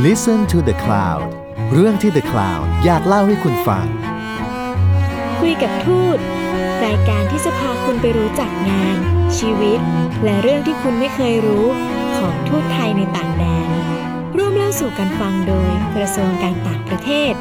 Listen to the Cloud เรื่องที่ The Cloud อยากเล่าให้คุณฟัง คุยกับทูต รายการที่จะพาคุณไปรู้จักงาน ชีวิต และเรื่องที่คุณไม่เคยรู้ของทูตไทยในต่างแดน ร่วมเล่าสู่กันฟังโดยกระทรวงการต่างประเทศ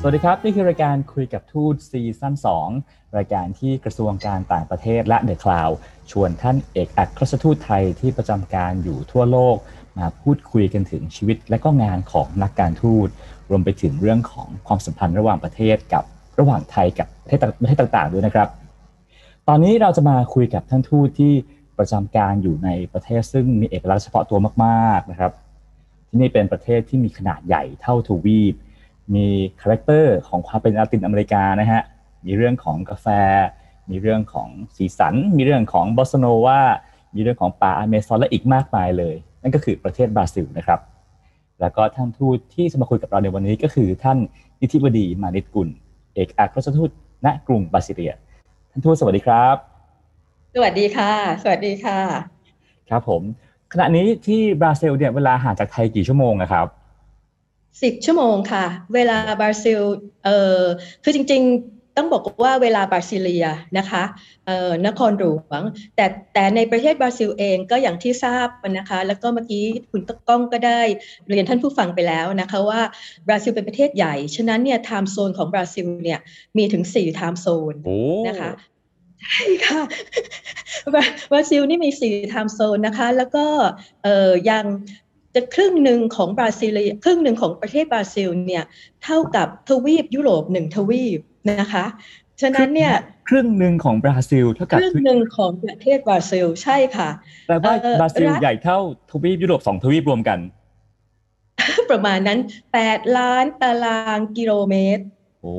สวัสดีครับ นี่คือรายการคุยกับทูตซีซั่น2 รายการที่กระทรวงการต่างประเทศและเดอะคลาวชวนท่านเอกอัครราชทูตไทยที่ประจำการอยู่ทั่วโลก มาพูดคุยกันถึงชีวิตและก็งานของนักการทูต รวมไปถึงเรื่องของความสัมพันธ์ระหว่างประเทศกับระหว่างไทยกับประเทศประเทศต่างๆด้วยนะครับ ตอนนี้เราจะมาคุยกับท่านทูตที่ประจำการอยู่ในประเทศซึ่งมีเอกลักษณ์เฉพาะตัวมากๆนะครับ ที่นี่เป็นประเทศที่มีขนาดใหญ่เท่าทวีป มี character ของความเป็นลาตินอเมริกานะฮะ มีเรื่องของกาแฟ มีเรื่องของสีสัน มีเรื่องของ bossa nova มีเรื่องของป่าอเมซอนและอีกมากมายเลย นั่นก็คือประเทศบราซิลนะครับ แล้วก็ท่านทูตที่จะมาคุยกับเราในวันนี้ก็คือท่านนิธิบดีมานิตกุล เอกอัครราชทูตณกรุงบราซิเลีย ท่านทูตสวัสดีครับ สวัสดีค่ะ สวัสดีค่ะ ครับผม ขณะนี้ที่บราซิลเนี่ยเวลาห่างจากไทยกี่ชั่วโมงนะครับสิบชั่วโมงค่ะ เวลาบราซิลเอ่อคือจริง ๆ ต้องบอกว่าเวลาบราซิเลียนะคะเอ่อนครหลวง แต่แต่ในประเทศบราซิลเองก็อย่างที่ทราบนะคะ แล้วก็เมื่อกี้คุณตะก้องก็ได้เรียนท่านผู้ฟังไปแล้วนะคะว่าบราซิลเป็นประเทศใหญ่ ฉะนั้นเนี่ย time zone ของบราซิลเนี่ยมีถึง4 time zone โอ้นะคะใช่ค่ะบราซิลนี่มีสี่ time zone นะคะ แล้วก็เอ่อยังจะครึ่งหนึ่งของบราซิลครึ่งหนึ่งของประเทศบราซิลเนี่ยเท่ากับทวีปยุโรปหนึ่งทวีป นะคะ ฉะนั้นเนี่ยครึ่งหนึ่งของบราซิลเท่ากับครึ่งหนึ่งของประเทศบราซิลใช่ค่ะแปลว่าเอ่อบราซิลรัฐใหญ่เท่าทวีปยุโรปสองทวีปรวมกัน ประมาณนั้น8ล้านตารางกิโลเมตร โอ้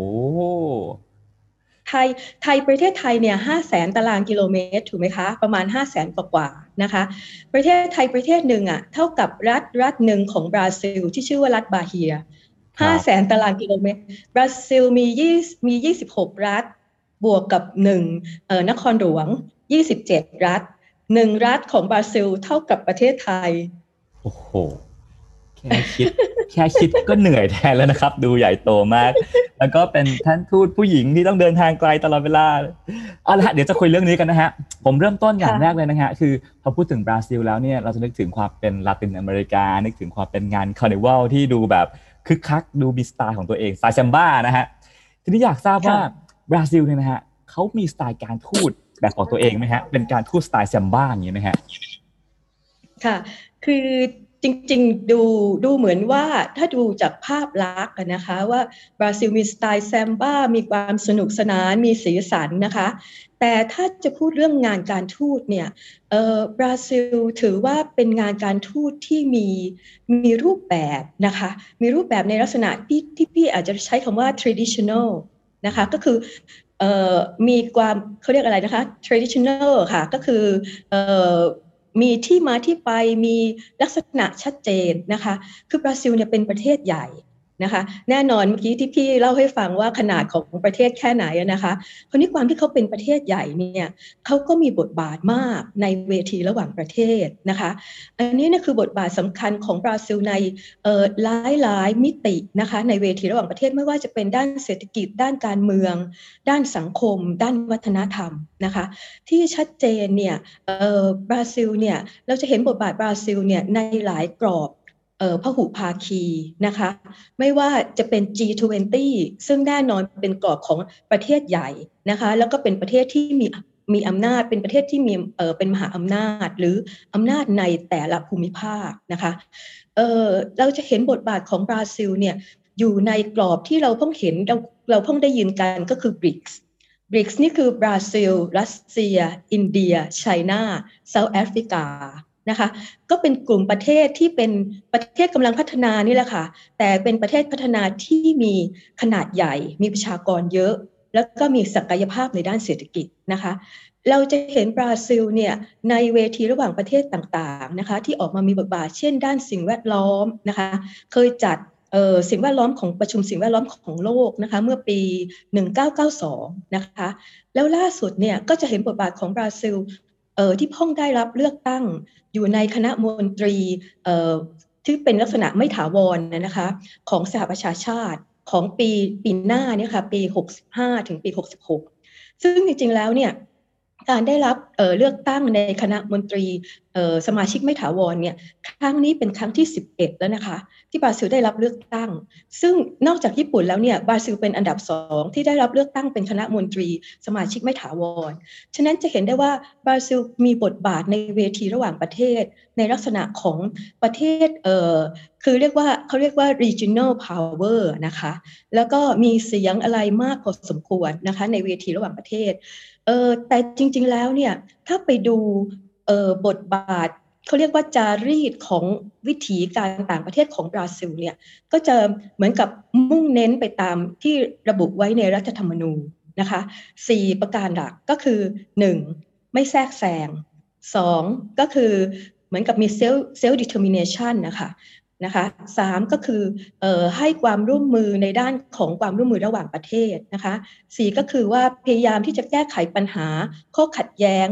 ไทยไทยประเทศไทยเนี่ยห้าแสนตารางกิโลเมตรถูกไหมคะ ประมาณห้าแสนกว่าๆนะคะ ประเทศไทยประเทศหนึ่งอะเท่ากับรัฐรัฐหนึ่งของบราซิลที่ชื่อว่ารัฐบาเฮีย ห้าแสนตารางกิโลเมตร บราซิลมียี่มียี่สิบหกรัฐ บวกกับหนึ่งเอ่อนครหลวงยี่สิบเจ็ดรัฐหนึ่งรัฐของบราซิลเท่ากับประเทศไทย โอ้โห แค่คิด แค่คิดก็เหนื่อยแทนแล้วนะครับ ดูใหญ่โตมาก แล้วก็เป็นท่านทูตผู้หญิงที่ต้องเดินทางไกลตลอดเวลาเอาละฮะเดี๋ยวจะคุยเรื่องนี้กันนะฮะ ผมเริ่มต้นอย่างค่ะแรกเลยนะฮะ คือพอพูดถึงบราซิลแล้วเนี่ย เราจะนึกถึงความเป็นลาตินอเมริกา นึกถึงความเป็นงานคาร์นิวัลที่ดูแบบ คึกคักดูมีสไตล์ของตัวเองสไตล์แซมบ้านะฮะทีนี้อยากทราบว่าบราซิลเนี่ยนะฮะเขามีสไตล์การทูตแบบของตัวเองไหมฮะเป็นการทูตสไตล์แซมบ้าอย่างนี้ไหมฮะค่ะ คือ จริงๆดูดูเหมือนว่าถ้าดูจากภาพลักษณ์นะคะว่าบราซิลมีสไตล์แซมบ้ามีความสนุกสนานมีสีสันนะคะ แต่ถ้าจะพูดเรื่องงานการทูตเนี่ยเออบราซิลถือว่าเป็นงานการทูตที่มีมีรูปแบบนะคะมีรูปแบบในลักษณะที่ที่พี่อาจจะใช้คำว่า traditional นะคะก็คือมีความเขาเรียกอะไรนะคะ traditional ค่ะก็คืออ มีที่มาที่ไปมีลักษณะชัดเจนนะคะ คือบราซิลเนี่ยเป็นประเทศใหญ่ นะคะแน่นอนเมื่อกี้ที่พี่เล่าให้ฟังว่าขนาดของประเทศแค่ไหนนะคะคราวนี้ความที่เขาเป็นประเทศใหญ่เนี่ยเขาก็มีบทบาทมากในเวทีระหว่างประเทศนะคะอันนี้นะคือบทบาทสำคัญของบราซิลในเอ่อหลายหลายมิตินะคะในเวทีระหว่างประเทศไม่ว่าจะเป็นด้านเศรษฐกิจด้านการเมือง ด้านสังคม ด้านวัฒนธรรมนะคะที่ชัดเจนเนี่ยเอ่อบราซิลเนี่ยเราจะเห็นบทบาทบราซิลเนี่ยในหลายกรอบ พหุภาคีนะคะ ไม่ว่าจะเป็น G20 ซึ่งแน่นอนเป็นกรอบของประเทศใหญ่นะคะ แล้วก็เป็นประเทศที่มีมีอำนาจเป็นประเทศที่มีเอ่อเป็นมหาอำนาจ หรืออำนาจในแต่ละภูมิภาคนะคะเอ่อเราจะเห็นบทบาทของบราซิลเนี่ยอยู่ในกรอบที่เราเพิ่งเห็นเราเราเพิ่งได้ยินกันก็คือ BRICS BRICS นี่คือบราซิล รัสเซีย อินเดียไชน่าเซาท์แอฟริกา นะคะ ก็เป็นกลุ่มประเทศที่เป็นประเทศกำลังพัฒนานี่แหละค่ะ แต่เป็นประเทศพัฒนาที่มีขนาดใหญ่ มีประชากรเยอะ แล้วก็มีศักยภาพในด้านเศรษฐกิจนะคะ เราจะเห็นบราซิลเนี่ยในเวทีระหว่างประเทศต่างๆนะคะ ที่ออกมามีบทบาทเช่น ด้านสิ่งแวดล้อมนะคะ เคยจัดสิ่งแวดล้อมของประชุมสิ่งแวดล้อมของโลกนะคะเมื่อปี 1992 นะคะ แล้วล่าสุดเนี่ยก็จะเห็นบทบาทของบราซิล เเออที่เพิ่งได้รับเลือกตั้งอยู่ในคณะมนตรีเอ่อที่เป็นลักษณะไม่ถาวรนะคะของสหประชาชาติของปีปีหน้าเนี่ยค่ะปี 65 ถึงปี 66 ซึ่งจริงๆแล้วเนี่ย การได้รับเเลือกตั้งในคณะมนตรีสมาชิกไม่ถาวรเนี่ยครั้งนี้เป็นครั้งที่ 11 แล้วนะคะ ที่บราซิลได้รับเลือกตั้ง ซึ่งนอกจากญี่ปุ่นแล้วเนี่ยบราซิลเป็นอันดับสองที่ได้รับเลือกตั้งเป็นคณะมนตรีสมาชิกไม่ถาวร ฉะนั้นจะเห็นได้ว่าบราซิลมีบทบาทในเวทีระหว่างประเทศ ในลักษณะของประเทศเคือเรียกว่าเขาเรียกว่า regional power นะคะ แล้วก็มีเสียงอะไรมากพอสมควรนะคะในเวทีระหว่างประเทศ เออแต่จริง ๆ แล้วเนี่ยถ้าไปดูเออบทบาทเขาเรียกว่าจารีตของวิถีการต่างประเทศของบราซิลเนี่ยก็จะเหมือนกับมุ่งเน้นไปตามที่ระบุไว้ในรัฐธรรมนูญนะคะสี่ประการหลักก็คือหนึ่งไม่แทรกแซงสองก็คือเหมือนกับมี self self-determination นะคะ นะคะสามก็คือออให้ความร่วมมือในด้านของความร่วมมือระหว่างประเทศนะคะสี่ก็คือว่าพยายามที่จะแก้ไขปัญหาข้อขัดแย้ง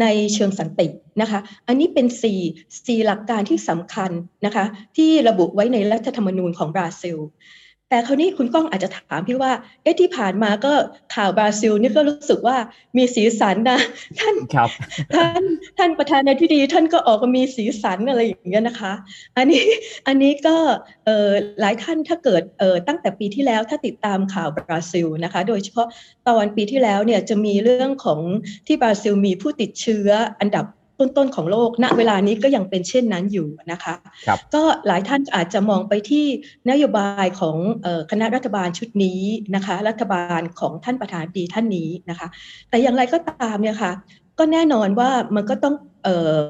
ในเชิงสันตินะคะ อันนี้เป็นสี่สี่หลักการที่สำคัญนะคะที่ระบุไว้ในรัฐธรรมนูญของบราซิล แต่คราวนี้คุณก้องอาจจะถามพี่ว่า เอ๊ะที่ผ่านมาก็ข่าวบราซิลนี่ก็รู้สึกว่ามีสีสันนะท่านครับท่านท่านประธานาธิบดีท่านก็ออกมามีสีสันอะไรอย่างเงี้ยนะคะ อันนี้อันนี้ก็เอ่อหลายท่านถ้าเกิดเอ่อตั้งแต่ปีที่แล้วถ้าติดตามข่าวบราซิลนะคะ โดยเฉพาะตอนปีที่แล้วเนี่ยจะมีเรื่องของที่บราซิลมีผู้ติดเชื้ออันดับ ต้นๆของโลก ณ เวลานี้ก็ยังเป็นเช่นนั้นอยู่นะคะคก็หลายท่านอาจจะมองไปที่นโยบายของคณะรัฐบาลชุดนี้นะคะ รัฐบาลของท่านประธานดีท่านนี้นะคะ แต่อย่างไรก็ตามเนี่ยค่ะ ก็แน่นอนว่ามันก็ต้องออ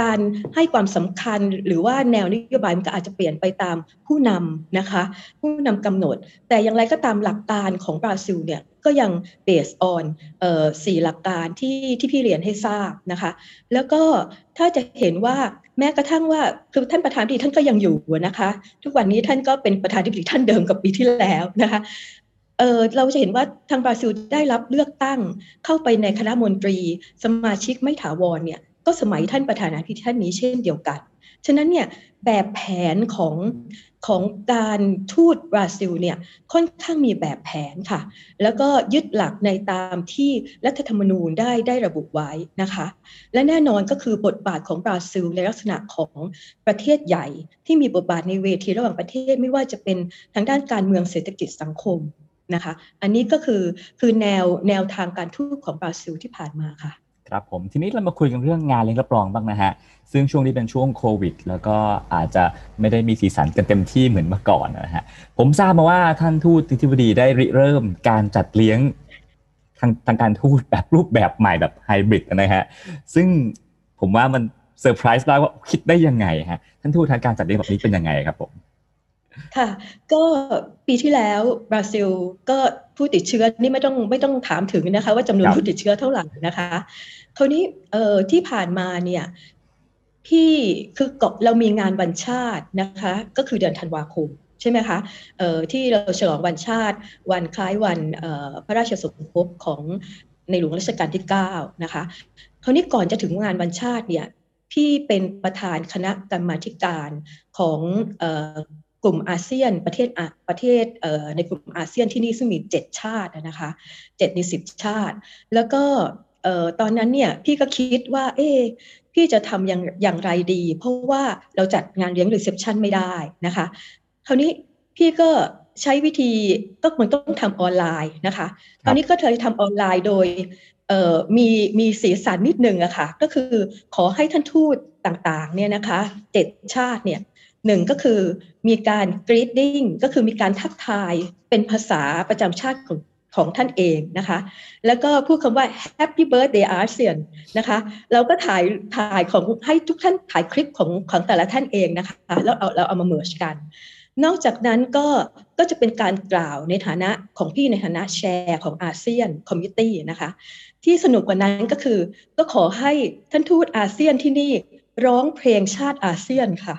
การให้ความสำคัญหรือว่าแนวนโยบายมันก็อาจจะเปลี่ยนไปตามผู้นำนะคะ ผู้นำกำหนด แต่อย่างไรก็ตามหลักการของบราซิลเนี่ยก็ยัง based on สี่หลักการที่ที่พี่เรียนให้ทราบนะคะ แล้วก็ถ้าจะเห็นว่าแม้กระทั่งว่าคือท่านประธานดีท่านก็ยังอยู่นะคะ ทุกวันนี้ท่านก็เป็นประธานที่ดีท่านเดิมกับปีที่แล้วนะคะเออเราจะเห็นว่าทางบราซิลได้รับเลือกตั้งเข้าไปในคณะมนตรีสมาชิกไม่ถาวรเนี่ย ก็สมัยท่านประธานาธิบดีท่านนี้เช่นเดียวกัน ฉะนั้นเนี่ยแบบแผนของของการทูตบราซิลเนี่ยค่อนข้างมีแบบแผนค่ะ แล้วก็ยึดหลักในตามที่รัฐธรรมนูญได้ได้ระบุไว้นะคะ และแน่นอนก็คือบทบาทของบราซิลในลักษณะของประเทศใหญ่ ที่มีบทบาทในเวทีระหว่างประเทศไม่ว่าจะเป็นทางด้านการเมืองเศรษฐกิจสังคมนะคะ อันนี้ก็คือคือแนวแนวทางการทูตของบราซิลที่ผ่านมาค่ะ ครับผมทีนี้เรามาคุยกันเรื่องงานเลี้ยงรับรองบ้างนะฮะ ซึ่งช่วงนี้เป็นช่วงโควิด แล้วก็อาจจะไม่ได้มีสีสันกันเต็มที่เหมือนเมื่อก่อนนะฮะ ผมทราบมาว่าท่านทูตทิบดีได้ริเริ่มการจัดเลี้ยงทางทางการทูตแบบรูปแบบใหม่แบบไฮบริดนะฮะ ซึ่งผมว่ามันเซอร์ไพรส์มากว่าคิดได้ยังไงฮะ ท่านทูตทางการจัดเลี้ยงแบบนี้เป็นยังไงครับผมค่ะ ก็ปีที่แล้วบราซิลก็ผู้ติดเชื้อนี่ไม่ต้องไม่ต้องถามถึงนะคะ ว่าจำนวนผู้ติดเชื้อเท่าไหร่นะคะ คราวนี้เอ่อที่ผ่านมาเนี่ยพี่คือเรามีงานวันชาตินะคะ ก็คือเดือนธันวาคมใช่ไหมคะเอ่อที่เราฉลองวันชาติ วันคล้ายวันเอ่อพระราชสมภพของในหลวงรัชกาลที่ 9 นะคะ คราวนี้ก่อนจะถึงงานวันชาติเนี่ยพี่เป็นประธานคณะกรรมาการของกลุ่มอาเซียนประเทศประเทศในกลุ่มอาเซียนที่นี่ซึ่งมีเจ็ดชาตินะคะเจ็ดในสิบชาติ แล้วก็ ตอนนั้นเนี่ยพี่ก็คิดว่า เอ๊พี่จะทำอย่างอย่างไรดี เพราะว่าเราจัดงานเลี้ยง reception ไม่ได้นะคะ คราวนี้พี่ก็ใช้วิธีก็มันต้องทำออนไลน์นะคะ ตอนนี้ก็เลยทำออนไลน์โดยมีมีสีสันนิดหนึ่งอะค่ะ ก็คือขอให้ท่านทูตต่างๆเนี่ยนะคะเจ็ดชาติเนี่ยหนึ่งก็คือมีการ greeting ก็คือมีการทักทายเป็นภาษาประจำชาติของ ของท่านเองนะคะ แล้วก็พูดคำว่า Happy Birthday ASEAN นะคะ เราก็ถ่ายถ่ายของให้ทุกท่านถ่ายคลิปของของแต่ละท่านเองนะคะ แล้วเอาเราเอามา merge กัน นอกจากนั้นก็ก็จะเป็นการกล่าวในฐานะของพี่ในฐานะ chair ของ ASEAN Committee นะคะ ที่สนุกกว่านั้นก็คือ ก็ขอให้ท่านทูตอาเซียนที่นี่ร้องเพลงชาติอาเซียนค่ะ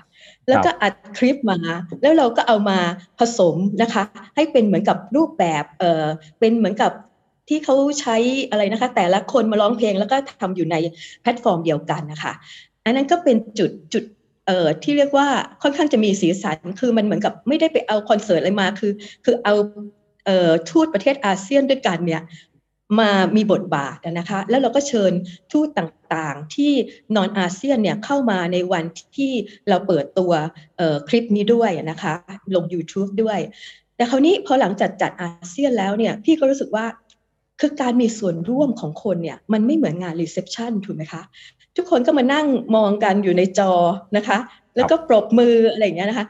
แล้วก็อัดคลิปมา แล้วเราก็เอามาผสมนะคะ ให้เป็นเหมือนกับรูปแบบเออเป็นเหมือนกับที่เขาใช้อะไรนะคะ แต่ละคนมาร้องเพลงแล้วก็ทำอยู่ในแพลตฟอร์มเดียวกันนะคะอันนั้นก็เป็นจุดจุดเอ่อที่เรียกว่าค่อนข้างจะมีสีสันคือมันเหมือนกับไม่ได้ไปเอาคอนเสิร์ตอะไรมาคือ คือเอาเอ่อทูตประเทศอาเซียนด้วยกันเนี่ย มามีบทบาทนะคะแล้วเราก็เชิญทูตต่างๆ ที่นอนอาเซียนเนี่ยเข้ามาในวันที่เราเปิดตัวคลิปนี้ด้วยนะคะลง YouTube ด้วย แต่คราวนี้พอหลังจากจัดอาเซียนแล้วเนี่ยพี่ก็รู้สึกว่าคือการมีส่วนร่วมของคนเนี่ยมันไม่เหมือนงานรีเซพชันถูกไหมคะ ทุกคนก็มานั่งมองกันอยู่ในจอนะคะ แล้วก็ปรบมืออะไรอย่างเงี้ยนะคะ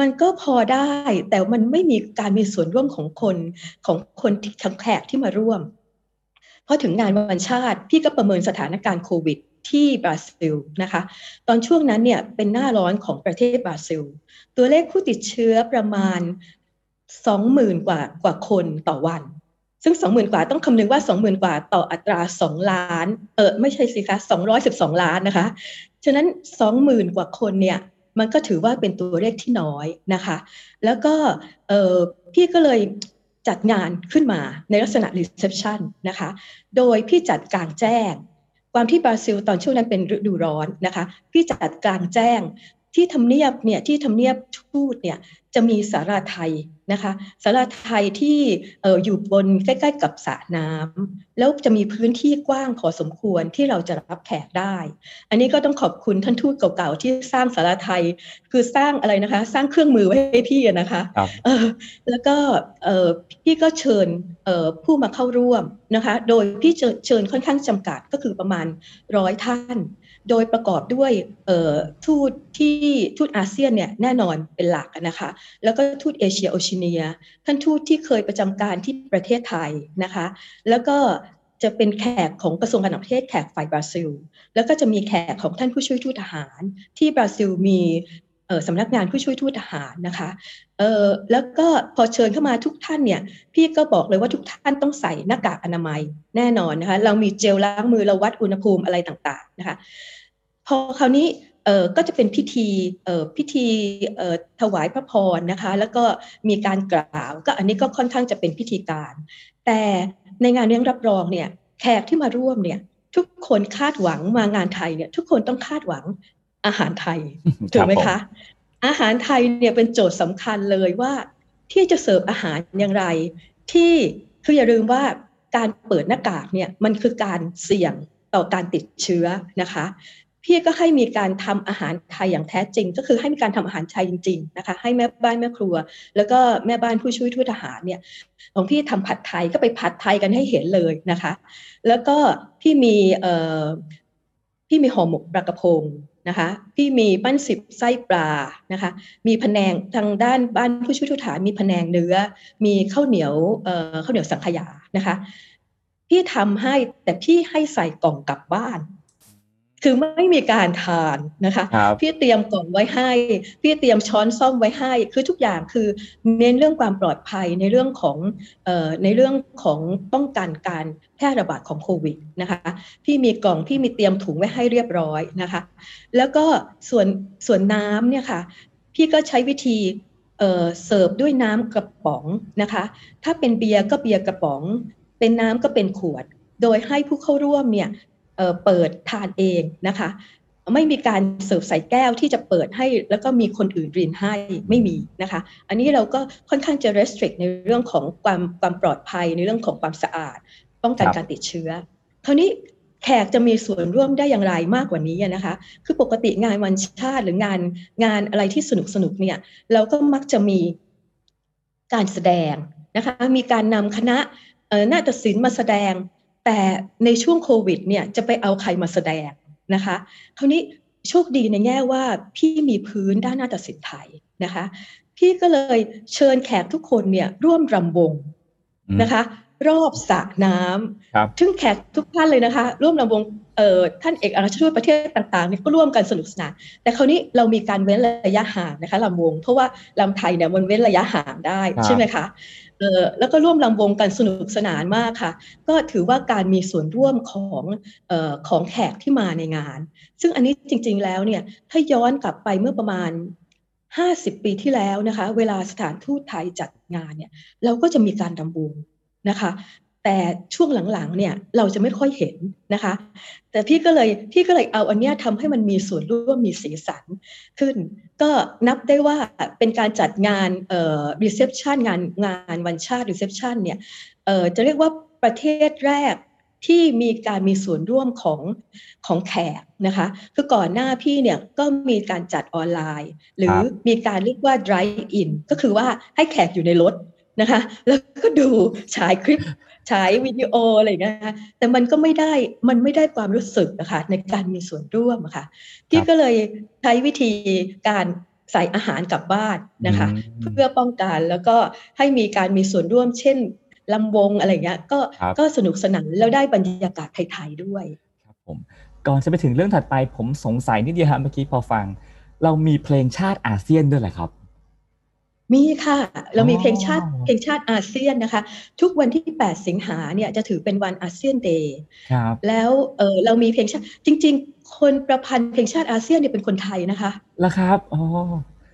มันก็พอได้แต่มันไม่มีการมีส่วนร่วมของคนของคนที่ทั้งแขกที่มาร่วม อถึงงานวันชาติ พี่ก็ประเมินสถานการณ์โควิดที่บราซิลนะคะ ตอนช่วงนั้นเนี่ยเป็นหน้าร้อนของประเทศบราซิล ตัวเลขผู้ติดเชื้อประมาณสองหมื่นกว่ากว่าคนต่อวัน ซึ่งสองหมื่นกว่าต้องคำนึงว่าสองหมื่นกว่าต่ออัตราสองล้าน เออไม่ใช่สิคะสองร้อยสิบสองล้านนะคะ ฉะนั้นสองหมื่นกว่าคนเนี่ยมันก็ถือว่าเป็นตัวเลขที่น้อยนะคะ แล้วก็พี่ก็เลย จัดงานขึ้นมาในลักษณะ reception นะคะ โดยพี่จัดกลางแจ้ง ความที่บราซิลตอนช่วงนั้นเป็นฤดูร้อนนะคะ พี่จัดกลางแจ้ง ที่ทำเนียบเนี่ยที่ทำเนียบทูตเนี่ยจะมีศาลาไทยนะคะศาลาไทยที่อออยู่บนใกล้ๆกับสระน้ำแล้วจะมีพื้นที่กว้างพอสมควรที่เราจะรับแขกได้ อันนี้ก็ต้องขอบคุณท่านทูตเก่าๆที่สร้างสาราไทยคือสร้างอะไรนะคะ สร้างเครื่องมือไว้ให้พี่นะคะเออแล้วก็เออพี่ก็เชิญเออผู้มาเข้าร่วมนะคะ โดยพี่เชิญค่อนข้างจำกัดก็คือประมาณร้อยท่าน โดยประกอบด้วยทูตที่ทูตอาเซียนเนี่ยแน่นอนเป็นหลักนะคะ แล้วก็ทูตเอเชียโอชิเนีย ท่านทูตที่เคยประจำการที่ประเทศไทยนะคะ แล้วก็จะเป็นแขกของกระทรวงการต่างประเทศแขกฝ่ายบราซิล แล้วก็จะมีแขกของท่านผู้ช่วยทูตทหาร ที่บราซิลมีสำนักงานผู้ช่วยทูตทหารนะคะเออแล้วก็พอเชิญเข้ามาทุกท่านเนี่ยพี่ก็บอกเลยว่าทุกท่านต้องใส่หน้ากากอนามัยแน่นอนนะคะเรามีเจลล้างมือเราวัดอุณหภูมิอะไรต่างๆนะคะ พอคราวนี้เออก็จะเป็นพิธีเออพิธีเออถวายพระพรนะคะ แล้วก็มีการกล่าวก็อันนี้ก็ค่อนข้างจะเป็นพิธีการ แต่ในงานเลี้ยงรับรองเนี่ยแขกที่มาร่วมเนี่ยทุกคนคาดหวังมางานไทยเนี่ยทุกคนต้องคาดหวังอาหารไทยถูกไหมคะ อาหารไทยเนี่ยเป็นโจทย์สำคัญเลยว่า ที่จะเสิร์ฟอาหารอย่างไร ที่คืออย่าลืมว่าการเปิดหน้ากากเนี่ยมันคือการเสี่ยงต่อการติดเชื้อนะคะ พี่ก็ให้มีการทำอาหารไทยอย่างแท้จริง ก็คือให้มีการทำอาหารไทยจริง ๆ นะคะ ให้แม่บ้านแม่ครัว แล้วก็แม่บ้านผู้ช่วยทูตทหารเนี่ยของพี่ทำผัดไทยก็ไปผัดไทยกันให้เห็นเลยนะคะ แล้วก็พี่มีเอ่อพี่มีห่อหมกปลากระพงนะคะพี่มีปั้นสิบไส้ปลานะคะมีแผนงทางด้านบ้านผู้ช่วยทูตทหารมีแผนงเนื้อ มีข้าวเหนียวเอ่อข้าวเหนียวสังขยานะคะพี่ทำให้แต่พี่ให้ใส่กล่องกลับบ้าน คือไม่มีการทานนะคะพี่เตรียมกล่องไว้ให้ พี่เตรียมช้อนซ่อมไว้ให้ คือทุกอย่างคือเน้นเรื่องความปลอดภัยในเรื่องของเอ่อในเรื่องของป้องกันการแพร่ระบาดของโควิดนะคะพี่มีกล่องพี่มีเตรียมถุงไว้ให้เรียบร้อยนะคะ แล้วก็ส่วนส่วนน้ำเนี่ยค่ะพี่ก็ใช้วิธีเอ่อเสิร์ฟด้วยน้ำกระป๋องนะคะ ถ้าเป็นเบียร์ก็เบียร์กระป๋อง เป็นน้ำก็เป็นขวด โดยให้ผู้เข้าร่วมเนี่ย เปิดทานเองนะคะ ไม่มีการเสิร์ฟใส่แก้วที่จะเปิดให้ แล้วก็มีคนอื่นรินให้ไม่มีนะคะ อันนี้เราก็ค่อนข้างจะ restrict ในเรื่องของความความปลอดภัยในเรื่องของความสะอาด ป้องกันการติดเชื้อ คราวนี้แขกจะมีส่วนร่วมได้อย่างไรมากกว่านี้นะคะ คือปกติงานวันชาติหรืองานงานอะไรที่สนุกสนุกเนี่ย เราก็มักจะมีการแสดงนะคะ มีการนำคณะนาฏศิลป์มาแสดง แต่ในช่วงโควิดเนี่ยจะไปเอาใครมาแสดงนะคะคราวนี้โชคดีในแง่ว่าพี่มีพื้นด้านนาฏศิลป์ไทยนะคะ พี่ก็เลยเชิญแขกทุกคนเนี่ยร่วมรำวงนะคะ รอบสระน้ำซึ่งแขกทุกท่านเลยนะคะ ร่วมรำวงเอ่อท่านเอกอัครราชทูตประเทศต่างๆเนี่ยก็ร่วมกันสนุกสนาน แต่คราวนี้เรามีการเว้นระยะห่างนะคะลำวง เพราะว่าลำไทยเนี่ยมันเว้นระยะห่างได้ใช่ไหมคะเออแล้วก็ร่วมลำวงกันสนุกสนานมากค่ะ ก็ถือว่าการมีส่วนร่วมของเอ่อของแขกที่มาในงาน ซึ่งอันนี้จริง ๆแล้วเนี่ยถ้าย้อนกลับไปเมื่อประมาณ 50 ปีที่แล้วนะคะ เวลาสถานทูตไทยจัดงานเนี่ยเราก็จะมีการรำวง นะคะ แต่ช่วงหลังๆเนี่ยเราจะไม่ค่อยเห็นนะคะ แต่พี่ก็เลยพี่ก็เลยเอาอันเนี้ยทำให้มันมีส่วนร่วมมีสีสันขึ้น ก็นับได้ว่าเป็นการจัดงานเอ่อ reception งานงานวันชาติ reception เนี่ยเอ่อจะเรียกว่าประเทศแรกที่มีการมีส่วนร่วมของของแขกนะคะคือก่อนหน้าพี่เนี่ยก็มีการจัดออนไลน์ หรือมีการเรียกว่า drive in ก็คือว่าให้แขกอยู่ในรถ นะคะ แล้วก็ดูฉายคลิปฉายวิดีโออะไรอย่างเงี้ยแต่มันก็ไม่ได้มันไม่ได้ความรู้สึกนะคะในการมีส่วนร่วมะคะ่ะพี่ก็เลยใช้วิธีการใส่อาหารกลับบ้านนะคะ เพื่อป้องกันแล้วก็ให้มีการมีส่วนร่วม เช่นลำวงอะไรเงี้ยก็ก็สนุกสนานแล้วได้บรรยากาศไทยๆด้วยครับผมก่อนจะไปถึงเรื่องถัดไปผมสงสัยนิดเดียวครับเมื่อกี้พอฟัง เรามีเพลงชาติอาเซียนด้วยแหละครับ มีค่ะ เรามีเพลงชาติเพลงชาติอาเซียนนะคะ ทุกวันที่ 8 สิงหาเนี่ยจะถือเป็นวันอาเซียนเดย์ครับแล้วเออเรามีเพลงชาติจริง ๆ คนประพันธ์เพลงชาติอาเซียนเนี่ยเป็นคนไทยนะคะแล้วครับอ๋อ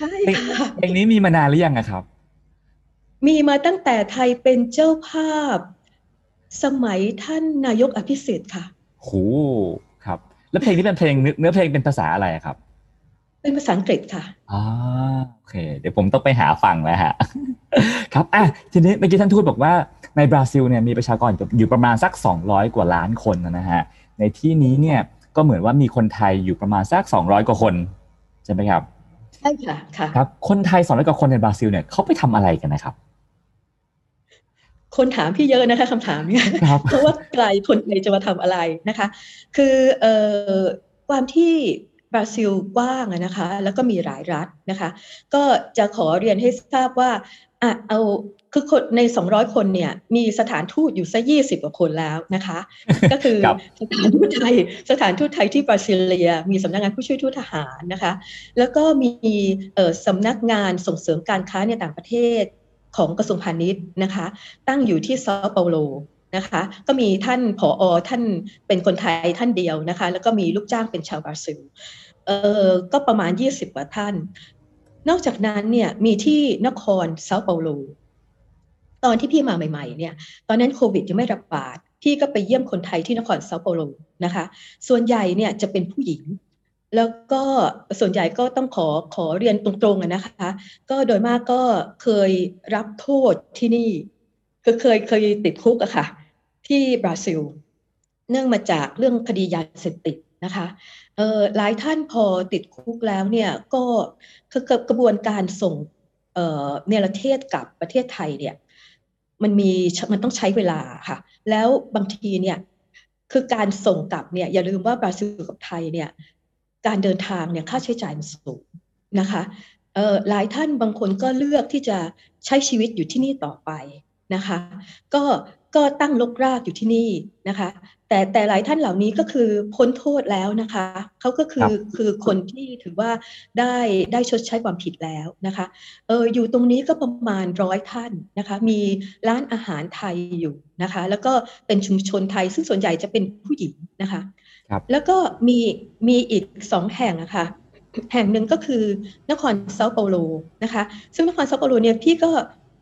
ใช่ค่ะเพลงนี้มีมานานหรือยังครับ มีมาตั้งแต่ไทยเป็นเจ้าภาพ สมัยท่านนายกอภิสิทธิ์ค่ะโหครับ แล้วเพลงนี้เป็นเพลงเนื้อเพลงเป็นภาษาอะไรครับ เป็นภาษาอังกฤษค่ะอ๋อโอเค เดี๋ยวผมต้องไปหาฟังแล้วฮะ ครับอะทีนี้เมื่อกี้ท่านทูตบอกว่าในบราซิลเนี่ยมีประชากรอยู่ประมาณสัก 200 กว่าล้านคนนะฮะ ในที่นี้เนี่ยก็เหมือนว่ามีคนไทยอยู่ประมาณสัก 200 กว่าคน ใช่ไหมครับ ใช่ค่ะค่ะครับ คนไทย 200 กว่าคนในบราซิลเนี่ยเขาไปทำอะไรกันนะครับคนถามพี่เยอะนะคะคำถามเนี่ยเพราะว่าไกลคนไทยจะมาทำอะไรนะคะ คือเอ่อความที่บ ราซิลกว้างนะคะ แล้วก็มีหลายรัฐนะคะ ก็จะขอเรียนให้ทราบว่าอะเอาคือคนใน 200 คนเนี่ย มีสถานทูตอยู่ซะ20 กว่าคนแล้วนะคะ ก็คือสถานทูตไทย สถานทูตไทยที่บราซิเลีย มีสำนักงานผู้ช่วยทูตทหารนะคะ แล้วก็มีสำนักงานส่งเสริมการค้าในต่างประเทศของกระทรวงพาณิชย์นะคะ ตั้งอยู่ที่ซาเปาโลนะคะ ก็มีท่านผออท่านเป็นคนไทยท่านเดียวนะคะ แล้วก็มีลูกจ้างเป็นชาวบราซิล เออก็ประมาณ 20 กว่าท่าน นอกจากนั้นเนี่ยมีที่นครเซาเปาโลตอนที่พี่มาใหม่ๆเนี่ย ตอนนั้นโควิดยังไม่ระบาด พี่ก็ไปเยี่ยมคนไทยที่นครเซาเปาโลนะคะ ส่วนใหญ่เนี่ยจะเป็นผู้หญิง แล้วก็ส่วนใหญ่ก็ต้องขอขอเรียนตรงๆนะคะ ก็โดยมากก็เคยรับโทษที่นี่ก็เคยเคยติดคุกอะค่ะ ที่บราซิล เนื่องมาจากเรื่องคดียาเสพติดนะคะ หลายท่านพอติดคุกแล้วเนี่ยก็คือกระบวนการส่งเนรเทศกับประเทศไทยเนี่ยมันมีมันต้องใช้เวลาค่ะ แล้วบางทีเนี่ยคือการส่งกลับเนี่ยอย่าลืมว่าบราซิลกับไทยเนี่ยการเดินทางเนี่ยค่าใช้จ่ายมันสูงนะคะเออหลายท่านบางคนก็เลือกที่จะใช้ชีวิตอยู่ที่นี่ต่อไปนะคะ ก็ ก็ตั้งลกรากอยู่ที่นี่นะคะ แต่แต่หลายท่านเหล่านี้ก็คือพ้นโทษแล้วนะคะเขาก็คือคือคนที่ถือว่าได้ได้ชดใช้ความผิดแล้วนะคะเอออยู่ตรงนี้ก็ประมาณร้อยท่านนะคะ มีร้านอาหารไทยอยู่นะคะ แล้วก็เป็นชุมชนไทยซึ่งส่วนใหญ่จะเป็นผู้หญิงนะคะแล้วก็มีมีอีกสองแห่งอะคะ่ะแห่งหนึ่งก็คือนครเซาเปาโลนะคะ ซึ่งนครเซาเปาโลเนี่ยพี่ก็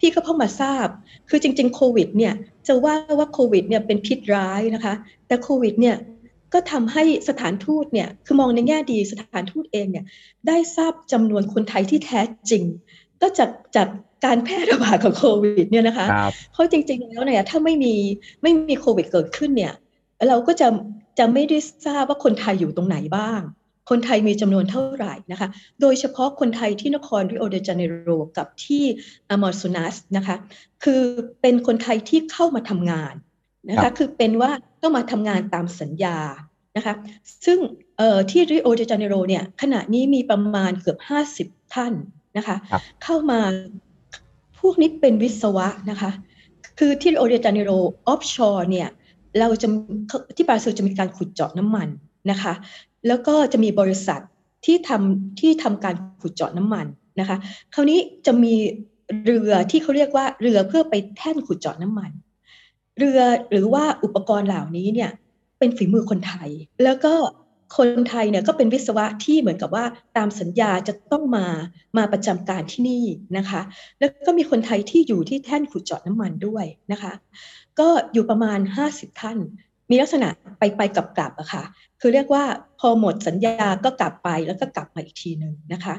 พี่ก็เพิ่งมาทราบ คือจริง ๆ โควิดเนี่ยจะว่าว่าโควิดเนี่ยเป็นพิษร้ายนะคะ แต่โควิดเนี่ยก็ทำให้สถานทูตเนี่ยคือมองในแง่ดีสถานทูตเองเนี่ยได้ทราบจำนวนคนไทยที่แท้จริง ก็จากจากการแพร่ระบาดของโควิดเนี่ยนะคะเพราะจริง ๆ แล้วเนี่ยถ้าไม่มีไม่มีโควิดเกิดขึ้นเนี่ยเราก็จะจะไม่ได้ทราบว่าคนไทยอยู่ตรงไหนบ้าง คนไทยมีจำนวนเท่าไหร่นะคะ โดยเฉพาะคนไทยที่นครริโอเดจาเนโรกับที่อมอร์ซูนัสนะคะ คือเป็นคนไทยที่เข้ามาทำงานนะคะ คือเป็นว่าต้องมาทำงานตามสัญญานะคะ ซึ่งที่ริโอเดจาเนโรเนี่ยขณะนี้มีประมาณเกือบ 50 ท่านนะคะเข้ามาพวกนี้เป็นวิศวะนะคะ คือที่ริโอเดจาเนโร offshore เนี่ยเราจะที่บราซิลจะมีการขุดเจาะน้ำมันนะคะ แล้วก็จะมีบริษัทที่ทำที่ทำการขุดเจาะน้ำมันนะคะ คราวนี้จะมีเรือที่เขาเรียกว่าเรือเพื่อไปแท่นขุดเจาะน้ำมัน เรือหรือว่าอุปกรณ์เหล่านี้เนี่ยเป็นฝีมือคนไทย แล้วก็คนไทยเนี่ยก็เป็นวิศวะที่เหมือนกับว่าตามสัญญาจะต้องมามาประจำการที่นี่นะคะ แล้วก็มีคนไทยที่อยู่ที่แท่นขุดเจาะน้ำมันด้วยนะคะ ก็อยู่ประมาณ 50 ท่าน มีลักษณะไปไปกลับกลับอะค่ะ คือเรียกว่าพอหมดสัญญาก็กลับไปแล้วก็กลับมาอีกทีหนึ่งนะคะ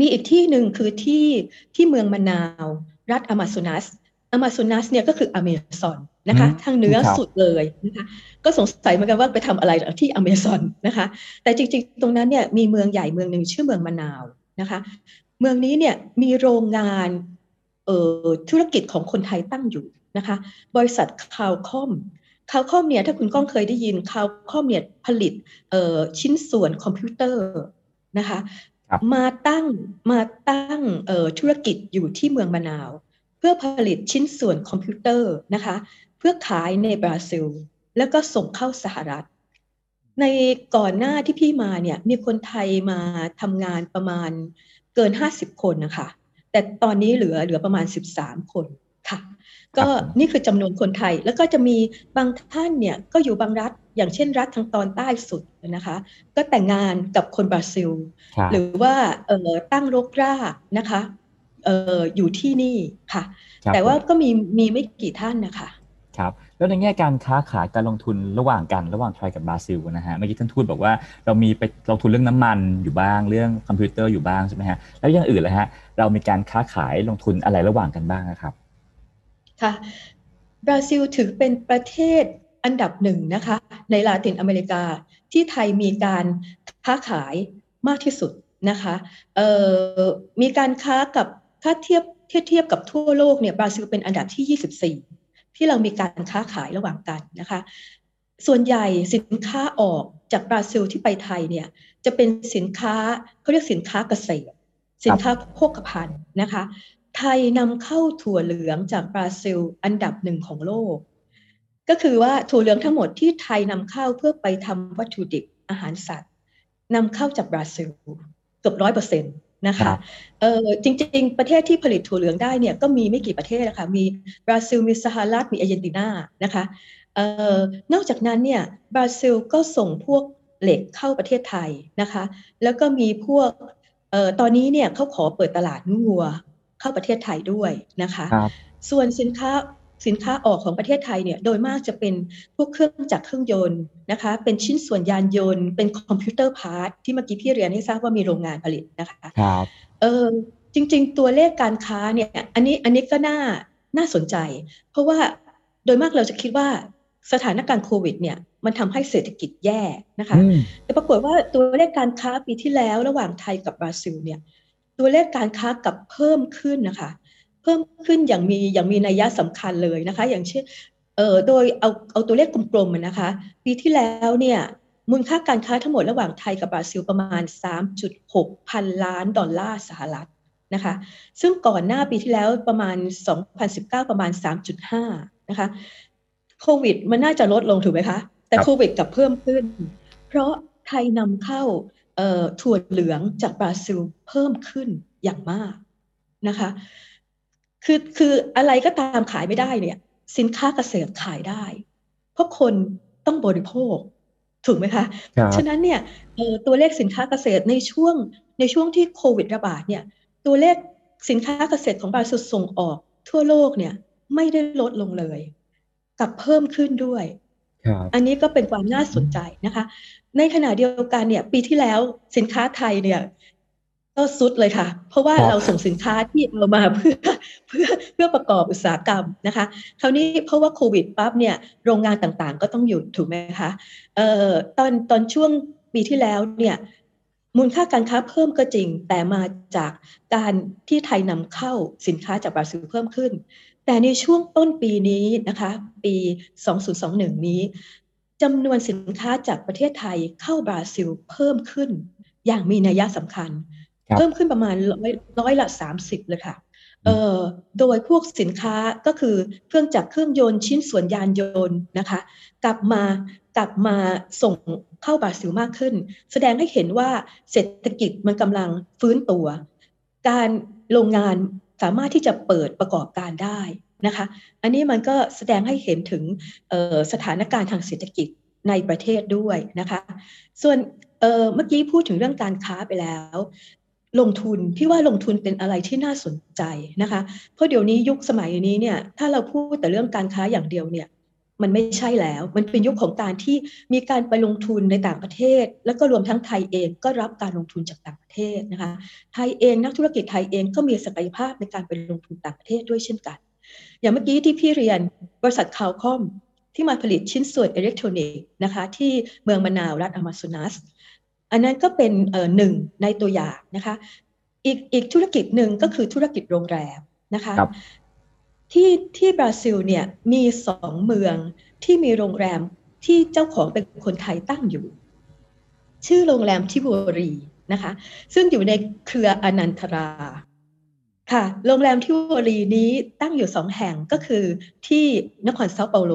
มีอีกที่หนึ่งคือที่ที่เมืองมาเนาส์ รัฐอามาโซนัสอามาโซนัสเนี่ยก็คืออเมซอนนะคะทางเหนือสุดเลยนะคะก็สงสัยเหมือนกันว่าไปทำอะไรที่อเมซอนนะคะ แต่จริงๆ ตรงนั้นเนี่ยมีเมืองใหญ่เมืองหนึ่งชื่อเมืองมาเนาส์นะคะ เมืองนี้เนี่ยมีโรงงานเอ่อธุรกิจของคนไทยตั้งอยู่นะคะ บริษัท Cal-Comp Cal-Comp เนี่ยถ้าคุณก้องเคยได้ยิน Cal-Comp เนี่ยผลิตเอ่อชิ้นส่วนคอมพิวเตอร์นะคะมาตั้งมาตั้งเอ่อธุรกิจอยู่ที่เมืองมะนาว เพื่อผลิตชิ้นส่วนคอมพิวเตอร์นะคะเพื่อขายในบราซิล แล้วก็ส่งเข้าสหรัฐ ในก่อนหน้าที่พี่มาเนี่ยมีคนไทยมาทำงานประมาณเกิน 50 คนนะคะแต่ตอนนี้เหลือเหลือประมาณ 13 คนค่ะ ก็นี่คือจำนวนคนไทย แล้วก็จะมีบางท่านเนี่ยก็อยู่บางรัฐอย่างเช่นรัฐทางตอนใต้สุดนะคะ ก็แต่งงานกับคนบราซิล หรือว่าเออตั้งรกรากนะคะเอออยู่ที่นี่ค่ะ แต่ว่าก็มีมีไม่กี่ท่านนะคะครับแล้วในแง่การค้าขายการลงทุนระหว่างกันระหว่างไทยกับบราซิลนะฮะเมื่อกี้ท่านทูตบอกว่าเรามีไปลงทุนเรื่องน้ำมันอยู่บ้างเรื่องคอมพิวเตอร์อยู่บ้างใช่ไหมฮะแล้วอย่างอื่นเลยฮะเรามีการค้าขายลงทุนอะไรระหว่างกันบ้างครับ ค่ะบราซิลถือเป็นประเทศอันดับหนึ่งนะคะในลาตินอเมริกาที่ไทยมีการค้าขายมากที่สุดนะคะมีการค้ากับถ้าเทียบเทียบเทียบกับทั่วโลกเนี่ยบราซิลเป็นอันดับที่ 24 ที่เรามีการค้าขายระหว่างกันนะคะ ส่วนใหญ่สินค้าออกจากบราซิลที่ไปไทยเนี่ยจะเป็นสินค้าเขาเรียกสินค้าเกษตร สินค้าโภคภัณฑ์นะคะ ไทยนำเข้าถั่วเหลืองจากบราซิลอันดับหนึ่งของโลก ก็คือว่าถั่วเหลืองทั้งหมดที่ไทยนำเข้าเพื่อไปทำวัตถุดิบอาหารสัตว์นำเข้าจากบราซิลเกือบร้อยเปอร์เซ็นต์นะคะเออจริง ๆ ประเทศที่ผลิตถั่วเหลืองได้เนี่ยก็มีไม่กี่ประเทศนะคะมีบราซิลมีสหรัฐมีอาร์เจนตินานะคะเอ่อนอกจากนั้นเนี่ยบราซิลก็ส่งพวกเหล็กเข้าประเทศไทยนะคะ แล้วก็มีพวกเอ่อตอนนี้เนี่ยเขาขอเปิดตลาดงัว เข้าประเทศไทยด้วยนะคะส่วนสินค้าสินค้าออกของประเทศไทยเนี่ยโดยมากจะเป็นพวกเครื่องจักรเครื่องยนต์นะคะ เป็นชิ้นส่วนยานยนต์ เป็น computer part ที่เมื่อกี้พี่เรียนให้ทราบว่ามีโรงงานผลิตนะคะครับเออจริง ๆ ตัวเลขการค้าเนี่ยอันนี้อันนี้ก็น่าน่าสนใจ เพราะว่าโดยมากเราจะคิดว่าสถานการณ์โควิดเนี่ยมันทำให้เศรษฐกิจแย่นะคะ แต่ปรากฏว่าตัวเลขการค้าปีที่แล้วระหว่างไทยกับบราซิลเนี่ย ตัวเลขการค้ากับเพิ่มขึ้นนะคะ เพิ่มขึ้นอย่างมีอย่างมีนัยยะสำคัญเลยนะคะ อย่างเช่นเอ่อโดยเอาเอาตัวเลขกลมๆนะคะ ปีที่แล้วเนี่ยมูลค่าการค้าทั้งหมดระหว่างไทยกับบราซิลประมาณ 3.6 พันล้านดอลลาร์สหรัฐนะคะ ซึ่งก่อนหน้าปีที่แล้วประมาณ 2019 ประมาณ 3.5 นะคะ โควิดมันน่าจะลดลงถูกไหมคะ แต่โควิดกับเพิ่มขึ้น เพราะไทยนำเข้า ถั่วเหลืองจากบราซิลเพิ่มขึ้นอย่างมากนะคะ คือคืออะไรก็ตามขายไม่ได้เนี่ย สินค้าเกษตรขายได้ เพราะคนต้องบริโภค ถูกไหมคะ ฉะนั้นเนี่ยตัวเลขสินค้าเกษตรในช่วงในช่วงที่โควิดระบาดเนี่ย ตัวเลขสินค้าเกษตรของบราซิลส่งออกทั่วโลกเนี่ยไม่ได้ลดลงเลยกับเพิ่มขึ้นด้วย อันนี้ก็เป็นความน่าสนใจนะคะ ในขณะเดียวกันเนี่ย ปีที่แล้วสินค้าไทยเนี่ยก็สุดเลยค่ะ เพราะว่าเราส่งสินค้าที่เอามาเพื่อเพื่อเพื่อประกอบอุตสาหกรรมนะคะ คราวนี้เพราะว่าโควิดปั๊บเนี่ยโรงงานต่างๆ ก็ต้องหยุดถูกไหมคะเอ่อตอนตอนช่วงปีที่แล้วเนี่ยมูลค่าการค้าเพิ่มก็จริง แต่มาจากการที่ไทยนำเข้าสินค้าจากบราซิลเพิ่มขึ้น แต่ในช่วงต้นปีนี้นะคะ ปี 2021 นี้ จำนวนสินค้าจากประเทศไทยเข้าบราซิลเพิ่มขึ้น อย่างมีนัยสำคัญ เพิ่มขึ้นประมาณร้อยร้อยละสามสิบเลยค่ะเอ่อโดยพวกสินค้าก็คือเครื่องจักรเครื่องยนต์ชิ้นส่วนยานยนต์นะคะ กลับมากลับมาส่งเข้าบราซิลมากขึ้น แสดงให้เห็นว่าเศรษฐกิจมันกำลังฟื้นตัว การโรงงานสามารถที่จะเปิดประกอบการได้ นะคะ อันนี้มันก็แสดงให้เห็นถึงสถานการณ์ทางเศรษฐกิจในประเทศด้วยนะคะ ส่วนเมื่อกี้พูดถึงเรื่องการค้าไปแล้ว ลงทุนพี่ว่าลงทุนเป็นอะไรที่น่าสนใจนะคะ เพราะเดี๋ยวนี้ยุคสมัยนี้เนี่ยถ้าเราพูดแต่เรื่องการค้าอย่างเดียวเนี่ยมันไม่ใช่แล้ว มันเป็นยุคของการที่มีการไปลงทุนในต่างประเทศ แล้วก็รวมทั้งไทยเองก็รับการลงทุนจากต่างประเทศนะคะ ไทยเองนักธุรกิจไทยเองก็มีศักยภาพในการไปลงทุนต่างประเทศด้วยเช่นกัน อย่างเมื่อกี้ที่พี่เรียนบริษัทคาวคอมที่มาผลิตชิ้นส่วนอิเล็กทรอนิกส์นะคะที่เมืองมะนาวรัฐอมาซูนัส อันนั้นก็เป็นหนึ่งในตัวอย่างนะคะอีกอีกธุรกิจหนึ่งก็คือธุรกิจโรงแรมนะคะที่ที่บราซิลเนี่ยมีสองเมืองที่มีโรงแรมที่เจ้าของเป็นคนไทยตั้งอยู่ ชื่อโรงแรมทิโวลีนะคะ ซึ่งอยู่ในเครืออนันตรา ค่ะโรงแรมทิโวลีนี้ตั้งอยู่สองแห่งก็คือที่นครเซาเปาโล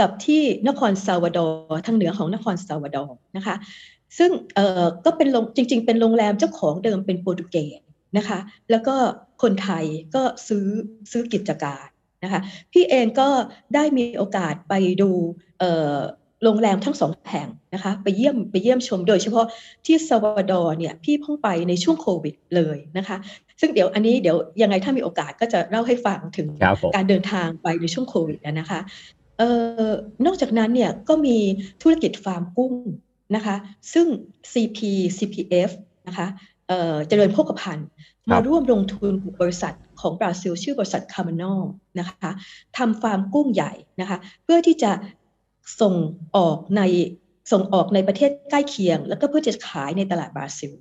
กับที่นครซัลวาดอร์ทางเหนือของนครซัลวาดอร์นะคะ ซึ่งเอ่อก็เป็นจริง ๆ เป็นโรงแรมเจ้าของเดิมเป็นโปรตุเกสนะคะ แล้วก็คนไทยก็ซื้อซื้อกิจการนะคะ พี่เองก็ได้มีโอกาสไปดู โรงแรมทั้งสองแห่งนะคะไปเยี่ยมไปเยี่ยมชมโดยเฉพาะที่ซาวาดอร์เนี่ยพี่เพิ่งไปในช่วงโควิดเลยนะคะ ซึ่งเดี๋ยวอันนี้เดี๋ยวยังไงถ้ามีโอกาสก็จะเล่าให้ฟังถึงการเดินทางไปในช่วงโควิดนะคะเอ่อนอกจากนั้นเนี่ยก็มีธุรกิจฟาร์มกุ้งนะคะซึ่ง CP CPF นะคะเจริญโภคภัณฑ์มาร่วมลงทุนบริษัทของบราซิล ชื่อบริษัท Camanor นะคะทำฟาร์มกุ้งใหญ่นะคะเพื่อที่จะ ส่งออกในส่งออกในประเทศใกล้เคียง แล้วก็เพื่อจะขายในตลาดบราซิล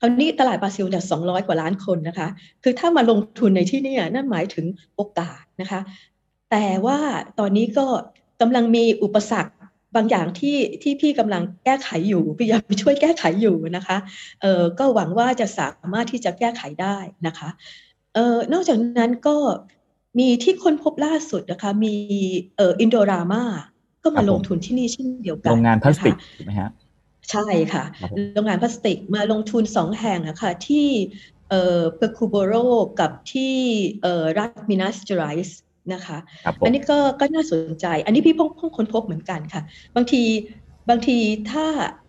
คราวนี้ตลาดบราซิลเนี่ยสองกว่าล้านคนนะคะ คือถ้ามาลงทุนในที่นี่นั่นหมายถึงโอกาสนะคะ แต่ว่าตอนนี้ก็กำลังมีอุปสรรคบางอย่างที่ที่พี่กำลังแก้ไขอยู่พยายามช่วยแก้ไขอยู่นะคะเออก็หวังว่าจะสามารถที่จะแก้ไขได้นะคะเออนอกจากนั้นก็มีที่ค้นพบล่าสุดนะคะมีเอออินโดรามา ก็มาลงทุนที่นี่เช่นเดียวกันโรงงานพลาสติกถูกไหมฮะใช่ค่ะ โรงงานพลาสติกมาลงทุนสองแห่งนะคะที่เอ่อเปร์นัมบูกูกับที่เอ่อรัฐมินัสเจอไรส์นะคะอันนี้ก็ก็น่าสนใจ อันนี้พี่พ่งพ่งค้นพบเหมือนกันค่ะ บางทีบางทีถ้า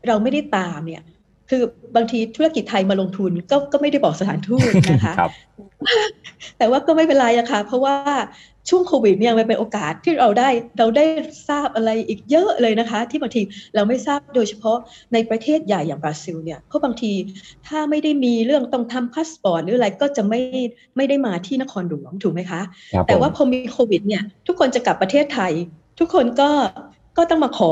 เราไม่ได้ตามเนี่ยคือบางทีธุรกิจไทยมาลงทุนก็ก็ไม่ได้บอกสถานทูตนะคะ แต่ว่าก็ไม่เป็นไรอะค่ะเพราะว่า ช่วงโควิดเนี่ยมันเป็นโอกาสที่เราได้เราได้ทราบอะไรอีกเยอะเลยนะคะ ที่บางทีเราไม่ทราบโดยเฉพาะในประเทศใหญ่อย่างบราซิลเนี่ยเพราะบางทีถ้าไม่ได้มีเรื่องต้องทำพาสปอร์ตหรืออะไรก็จะไม่ไม่ได้มาที่นครหลวงถูกไหมคะ แต่ว่าพอมีโควิดเนี่ยทุกคนจะกลับประเทศไทย ทุกคนก็ก็ต้องมาขอ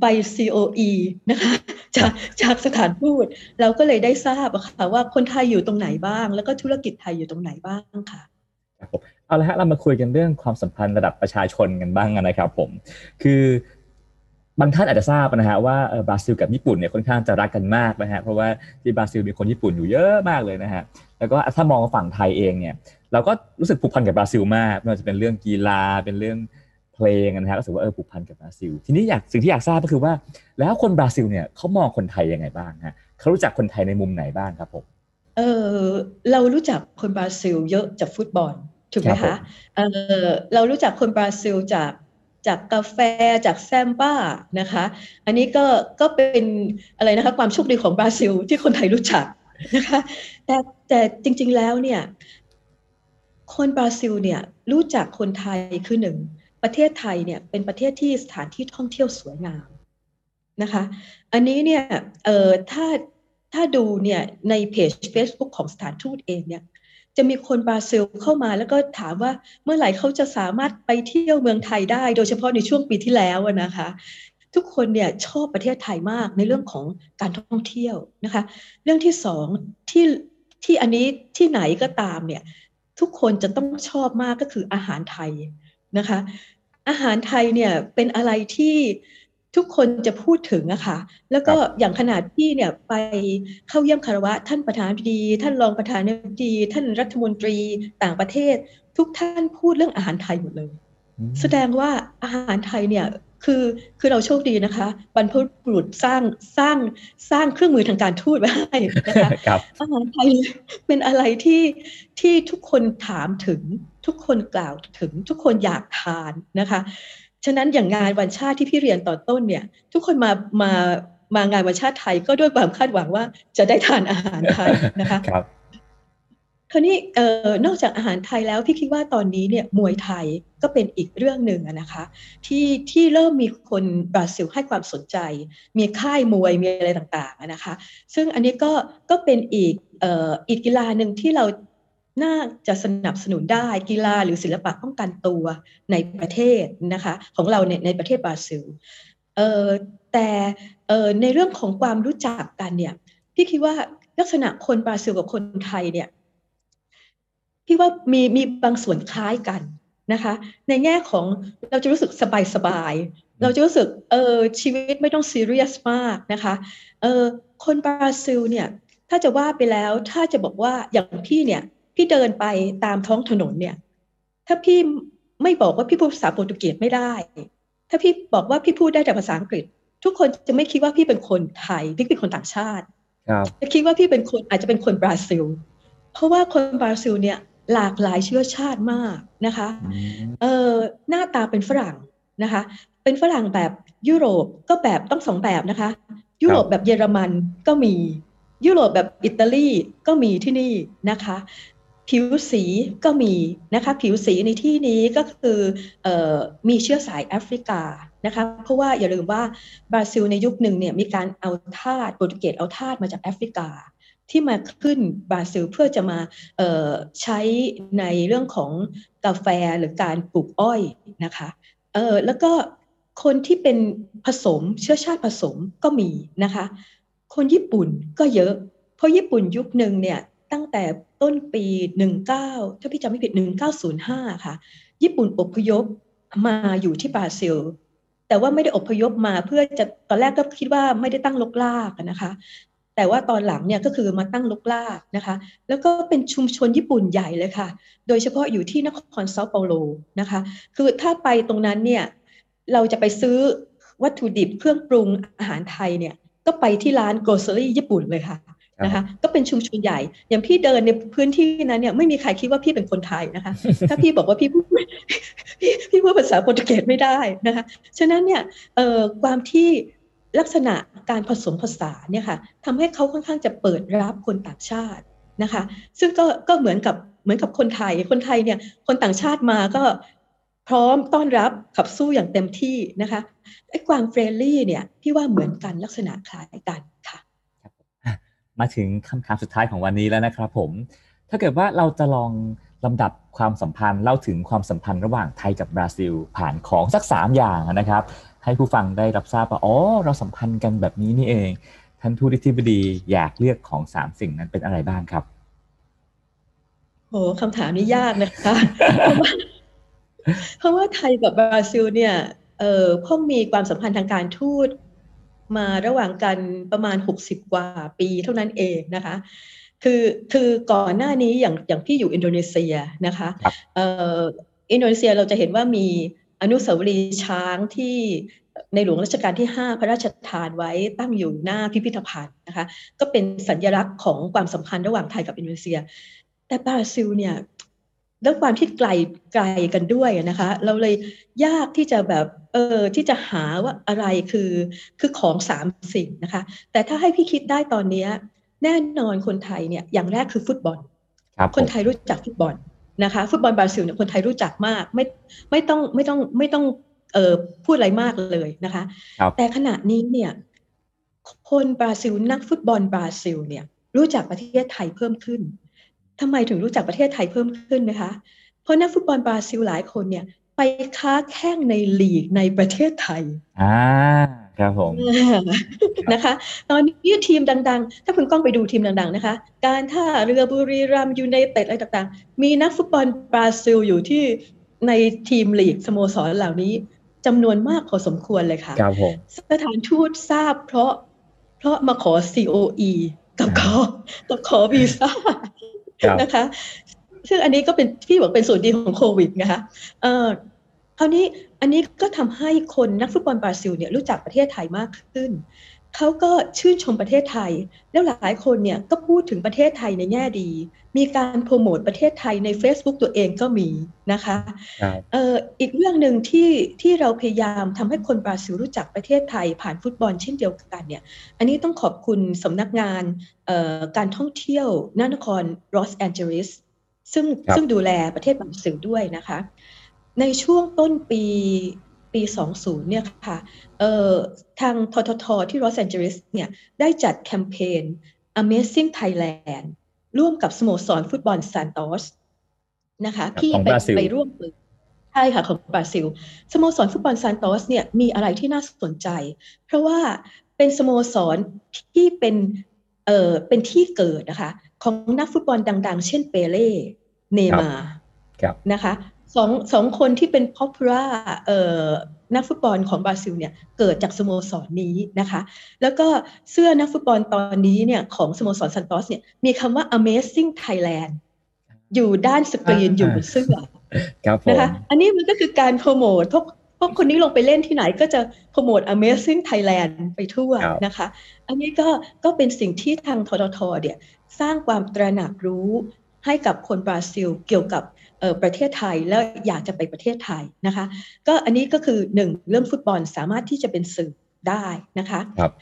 ใบ COE นะคะจากจากสถานทูตเราก็เลยได้ทราบอะค่ะว่าคนไทยอยู่ตรงไหนบ้าง แล้วก็ธุรกิจไทยอยู่ตรงไหนบ้างค่ะ เอาละฮะเรามาคุยกันเรื่องความสัมพันธ์ระดับประชาชนกันบ้างนะครับผม คือบางท่านอาจจะทราบนะฮะว่าบราซิลกับญี่ปุ่นเนี่ยค่อนข้างจะรักกันมากนะฮะเพราะว่าที่บราซิลมีคนญี่ปุ่นอยู่เยอะมากเลยนะฮะแล้วก็ถ้ามองฝั่งไทยเองเนี่ยเราก็รู้สึกผูกพันกับบราซิลมากไม่ว่าจะเป็นเรื่องกีฬาเป็นเรื่องเพลงนะฮะก็รู้สึกว่าเออผูกพันกับบราซิล ทีนี้อยากสิ่งที่อยากทราบก็คือว่า แล้วคนบราซิลเนี่ยเขามองคนไทยยังไงบ้างฮะเขารู้จักคนไทยในมุมไหนบ้างครับผมเออเรารู้จักคนบราซิลเยอะจากฟุตบอล ถูกไหมคะเออเรารู้จักคนบราซิลจากจากกาแฟจากแซมบ้านะคะ อันนี้ก็ก็เป็นอะไรนะคะความโชคดีของบราซิลที่คนไทยรู้จักนะคะแต่แต่จริง ๆแล้วเนี่ยคนบราซิลเนี่ยรู้จักคนไทยคือหนึ่งประเทศไทยเนี่ยเป็นประเทศที่สถานที่ท่องเที่ยวสวยงามนะคะ อันนี้เนี่ยเอ่อถ้าถ้าดูเนี่ยในเพจ Facebook ของสถานทูตเองเนี่ย จะมีคนบราซิลเข้ามาแล้วก็ถามว่าเมื่อไหร่เขาจะสามารถไปเที่ยวเมืองไทยได้ โดยเฉพาะในช่วงปีที่แล้วนะคะ ทุกคนเนี่ยชอบประเทศไทยมากในเรื่องของการท่องเที่ยวนะคะ เรื่องที่สองที่ที่อันนี้ที่ไหนก็ตามเนี่ยทุกคนจะต้องชอบมากก็คืออาหารไทยนะคะ อาหารไทยเนี่ยเป็นอะไรที่ ทุกคนจะพูดถึงอะค่ะ แล้วก็อย่างขนาดพี่เนี่ยไปเข้าเยี่ยมคารวะ ท่านประธานดี ท่านรองประธานดี ท่านรัฐมนตรีต่างประเทศ ทุกท่านพูดเรื่องอาหารไทยหมดเลย แสดงว่าอาหารไทยเนี่ยคือคือเราโชคดีนะคะ บรรพบุรุษสร้างสร้างสร้างเครื่องมือทางการทูตไว้ให้นะคะอาหารไทยเป็นอะไรที่ที่ทุกคนถามถึงทุกคนกล่าวถึงทุกคนอยากทานนะคะ ฉะนั้นอย่างงานวันชาติที่พี่เรียนตอนต้นเนี่ย ทุกคนมามามางานวันชาติไทยก็ด้วยความคาดหวังว่าจะได้ทานอาหารไทยนะคะครับคราวนี้เอ่อนอกจากอาหารไทยแล้วพี่คิดว่าตอนนี้เนี่ยมวยไทยก็เป็นอีกเรื่องหนึ่งอะนะคะที่ที่เริ่มมีคนบราซิลให้ความสนใจ มีค่ายมวยมีอะไรต่างๆอะนะคะ ซึ่งอันนี้ก็ก็เป็นอีกเอ่ออีกกีฬาหนึ่งที่เรา น่าจะสนับสนุนได้กีฬาหรือศิลปะป้องกันตัวในประเทศนะคะของเราเนี่ยในประเทศบราซิลเออแต่เออในเรื่องของความรู้จักกันเนี่ยพี่คิดว่าลักษณะคนบราซิลกับคนไทยเนี่ยพี่ว่ามีมีบางส่วนคล้ายกันนะคะ ในแง่ของเราจะรู้สึกสบายสบายๆเราจะรู้สึกเออชีวิตไม่ต้องซีเรียสมากนะคะเออคนบราซิลเนี่ยถ้าจะว่าไปแล้วถ้าจะบอกว่าอย่างพี่เนี่ย พี่เดินไปตามท้องถนนเนี่ย ถ้าพี่ไม่บอกว่าพี่พูดภาษาโปรตุเกสไม่ได้ ถ้าพี่บอกว่าพี่พูดได้แต่ภาษาอังกฤษ ทุกคนจะไม่คิดว่าพี่เป็นคนไทยพี่เป็นคนต่างชาติครับจะคิดว่าพี่เป็นคนอาจจะเป็นคนบราซิล เพราะว่าคนบราซิลเนี่ยหลากหลายเชื้อชาติมากนะคะอืมเออหน้าตาเป็นฝรั่งนะคะ เป็นฝรั่งแบบยุโรปก็แบบต้องสองแบบนะคะ ยุโรปแบบเยอรมันก็มียุโรปแบบอิตาลีก็มีที่นี่นะคะ ผิวสีก็มีนะคะผิวสีในที่นี้ก็คือออมีเชื้อสายแอฟริกานะคะเพราะว่าอย่าลืมว่าบราซิลในยุคหนึ่งเนี่ยมีการเอาทาสโปรตุเกสเอาทาสมาจากแอฟริกา ที่มาขึ้นบราซิลเพื่อจะมาใช้ในเรื่องของกาแฟหรือการปลูกอ้อยนะคะเออแล้วก็คนที่เป็นผสมเชื้อชาติผสมก็มีนะคะ คนญี่ปุ่นก็เยอะ เพราะญี่ปุ่นยุคหนึ่งเนี่ย ตั้งแต่ต้นปี 19 ถ้าพี่จำไม่ผิด 1905 ค่ะ ญี่ปุ่นอพยพมาอยู่ที่บราซิล แต่ว่าไม่ได้อพยพมาเพื่อจะตอนแรกก็คิดว่าไม่ได้ตั้งลกลากนะคะ แต่ว่าตอนหลังเนี่ยก็คือมาตั้งลกลากนะคะ แล้วก็เป็นชุมชนญี่ปุ่นใหญ่เลยค่ะ โดยเฉพาะอยู่ที่นครเซาเปาโลนะคะ คือถ้าไปตรงนั้นเนี่ยเราจะไปซื้อวัตถุดิบเครื่องปรุงอาหารไทยเนี่ยก็ไปที่ร้านโกลเซอรี่ญี่ปุ่นเลยค่ะ นะคะก็เป็นชุมชนใหญ่ อย่างพี่เดินในพื้นที่นั้นเนี่ยไม่มีใครคิดว่าพี่เป็นคนไทยนะคะ ถ้าพี่บอกว่าพี่พูดพี่พี่พูดภาษาโปรตุเกสไม่ได้นะคะฉะนั้นเนี่ยเอ่อความที่ลักษณะการผสมผสานเนี่ยค่ะทำให้เขาค่อนข้างจะเปิดรับคนต่างชาตินะคะ ซึ่งก็ก็เหมือนกับเหมือนกับคนไทย คนไทยเนี่ยคนต่างชาติมาก็พร้อมต้อนรับขับสู้อย่างเต็มที่นะคะไอ้ความเฟรนลี่เนี่ยพี่ว่าเหมือนกันลักษณะคล้ายกันค่ะ มาถึงคำถามสุดท้ายของวันนี้แล้วนะครับผม ถ้าเกิดว่าเราจะลองลำดับความสัมพันธ์เล่าถึงความสัมพันธ์ระหว่างไทยกับบราซิล ผ่านของสักสามอย่างนะครับ ให้ผู้ฟังได้รับทราบว่าอ๋อเราสัมพันธ์กันแบบนี้นี่เอง ท่านทูตที่บดีอยากเลือกของสามสิ่งนั้นเป็นอะไรบ้างครับโหคำถามนี้ยากนะคะ เพราะว่าไทยกับบราซิลเนี่ยเอ่อเพิ่งมีความสัมพันธ์ทางการทูต มาระหว่างกันประมาณ 60 กว่าปีเท่านั้นเองนะคะคือคือก่อนหน้านี้อย่างอย่างพี่อยู่อินโดนีเซียนะคะครับเอ่ออินโดนีเซียเราจะเห็นว่ามีอนุสาวรีย์ช้างที่ในหลวงรัชกาลที่ 5 พระราชทานไว้ตั้งอยู่หน้าพิพิธภัณฑ์นะคะ ก็เป็นสัญลักษณ์ของความสัมพันธ์ระหว่างไทยกับอินโดนีเซีย แต่บราซิลเนี่ย ด้วยความที่ไกลไกลกันด้วยนะคะ เราเลยยากที่จะแบบเออที่จะหาว่าอะไรคือคือของสามสิ่งนะคะ แต่ถ้าให้พี่คิดได้ตอนเนี้ยแน่นอนคนไทยเนี่ยอย่างแรกคือฟุตบอลครับผมคนไทยรู้จักฟุตบอลนะคะฟุตบอลบราซิลเนี่ยคนไทยรู้จักมากไม่ไม่ต้องไม่ต้องไม่ต้องเอ่อพูดอะไรมากเลยนะคะครับแต่ขณะนี้เนี่ยคนบราซิลนักฟุตบอลบราซิลเนี่ยรู้จักประเทศไทยเพิ่มขึ้น ทำไมถึงรู้จักประเทศไทยเพิ่มขึ้นนะคะ เพราะนักฟุตบอลบราซิลหลายคนเนี่ย ไปค้าแข่งในลีกในประเทศไทยอ่าครับผมนะคะ ตอนนี้ทีมดัง ๆ ถ้าคุณก้องไปดูทีมดัง ๆ นะคะ การท่าเรือบุรีรัมย์ยูไนเต็ดอะไรต่างๆ มีนักฟุตบอลบราซิลอยู่ที่ในทีมลีกสโมสรเหล่านี้จำนวนมากพอสมควรเลยค่ะครับผมสถานทูตทราบเพราะเพราะมาขอ COE กับขอกับขอวีซ่าครับ นะคะ ซึ่งอันนี้ก็เป็นพี่บอกเป็นส่วนดีของโควิดนะคะเอ่อคราวนี้อันนี้ก็ทำให้คนนักฟุตบอลบราซิลเนี่ยรู้จักประเทศไทยมากขึ้น เขาก็ชื่นชมประเทศไทย แล้วหลายคนเนี่ยก็พูดถึงประเทศไทยในแง่ดี มีการโปรโมทประเทศไทยใน Facebook ตัวเองก็มีนะคะครับเอ่ออีกเรื่องหนึ่งที่ที่เราพยายามทำให้คนบราซิลรู้จักประเทศไทย ผ่านฟุตบอลเช่นเดียวกันเนี่ยอันนี้ต้องขอบคุณสำนักงานเอ่อการท่องเที่ยวนครลอสแอนเจลิสซึ่งครับซึ่งดูแลประเทศบราซิลด้วยนะคะ ในช่วงต้นปี ปี 20 เนี่ยค่ะเอ่อทางทททที่ลอสแอนเจลิสเนี่ยได้จัดแคมเปญ Amazing Thailand ร่วมกับสโมสรฟุตบอลซานโตสนะคะครับพี่ของไปบราซิลไปร่วมมือใช่ค่ะของบราซิลสโมสรฟุตบอลซานโตสเนี่ยมีอะไรที่น่าสนใจ เพราะว่าเป็นสโมสรที่เป็นเอ่อเป็นที่เกิดนะคะของนักฟุตบอลดัง ๆ เช่นเปเล่เนย์มาร์ครับนะคะ สองสองคนที่เป็น popular เอ่อนักฟุตบอลของบราซิลเนี่ยเกิดจากสโมสรนี้นะคะ แล้วก็เสื้อนักฟุตบอลตอนนี้เนี่ยของสโมสรซันโตสเนี่ยมีคำว่า Amazing Thailand อยู่ด้านสกรีนอ่าอยู่บนเสื้อครับผมนะคะอันนี้มันก็คือการโปรโมทพวกพวกคนนี้ลงไปเล่นที่ไหนก็จะโปรโมท Amazing Thailand ไปทั่วครับนะคะ อันนี้ก็ก็เป็นสิ่งที่ทางทททเนี่ยสร้างความตระหนักรู้ให้กับคนบราซิลเกี่ยวกับเอ่อ ประเทศไทยแล้วอยากจะไปประเทศไทยนะคะ ก็อันนี้ก็คือหนึ่งเรื่องฟุตบอลสามารถที่จะเป็นสื่อได้นะคะครับ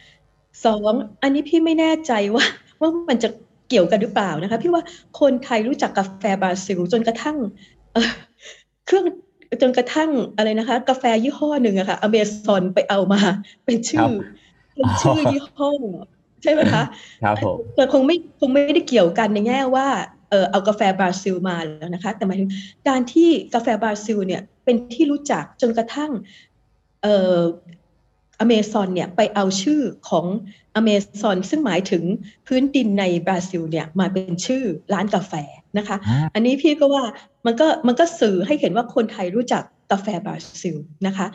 สองอันนี้พี่ไม่แน่ใจว่าว่ามันจะเกี่ยวกันหรือเปล่านะคะพี่ว่าคนไทยรู้จักกาแฟบราซิลจนกระทั่งเอ่อเครื่องจนกระทั่งอะไรนะคะ กาแฟยี่ห้อหนึ่งอะค่ะอเมซอนไปเอามา เป็นชื่อเป็นชื่อยี่ห้อใช่ไหมคะครับผมแต่คงไม่คงไม่ได้เกี่ยวกันในแง่ว่า เออเอากาแฟบราซิลมาแล้วนะคะ แต่หมายถึงการที่กาแฟบราซิลเนี่ยเป็นที่รู้จักจนกระทั่งเอออเมซอนเนี่ยไปเอาชื่อของอเมซอนซึ่งหมายถึงพื้นดินในบราซิลเนี่ยมาเป็นชื่อร้านกาแฟนะคะอ่าอันนี้พี่ก็ว่ามันก็มันก็สื่อให้เห็นว่าคนไทยรู้จักกาแฟบราซิลนะคะ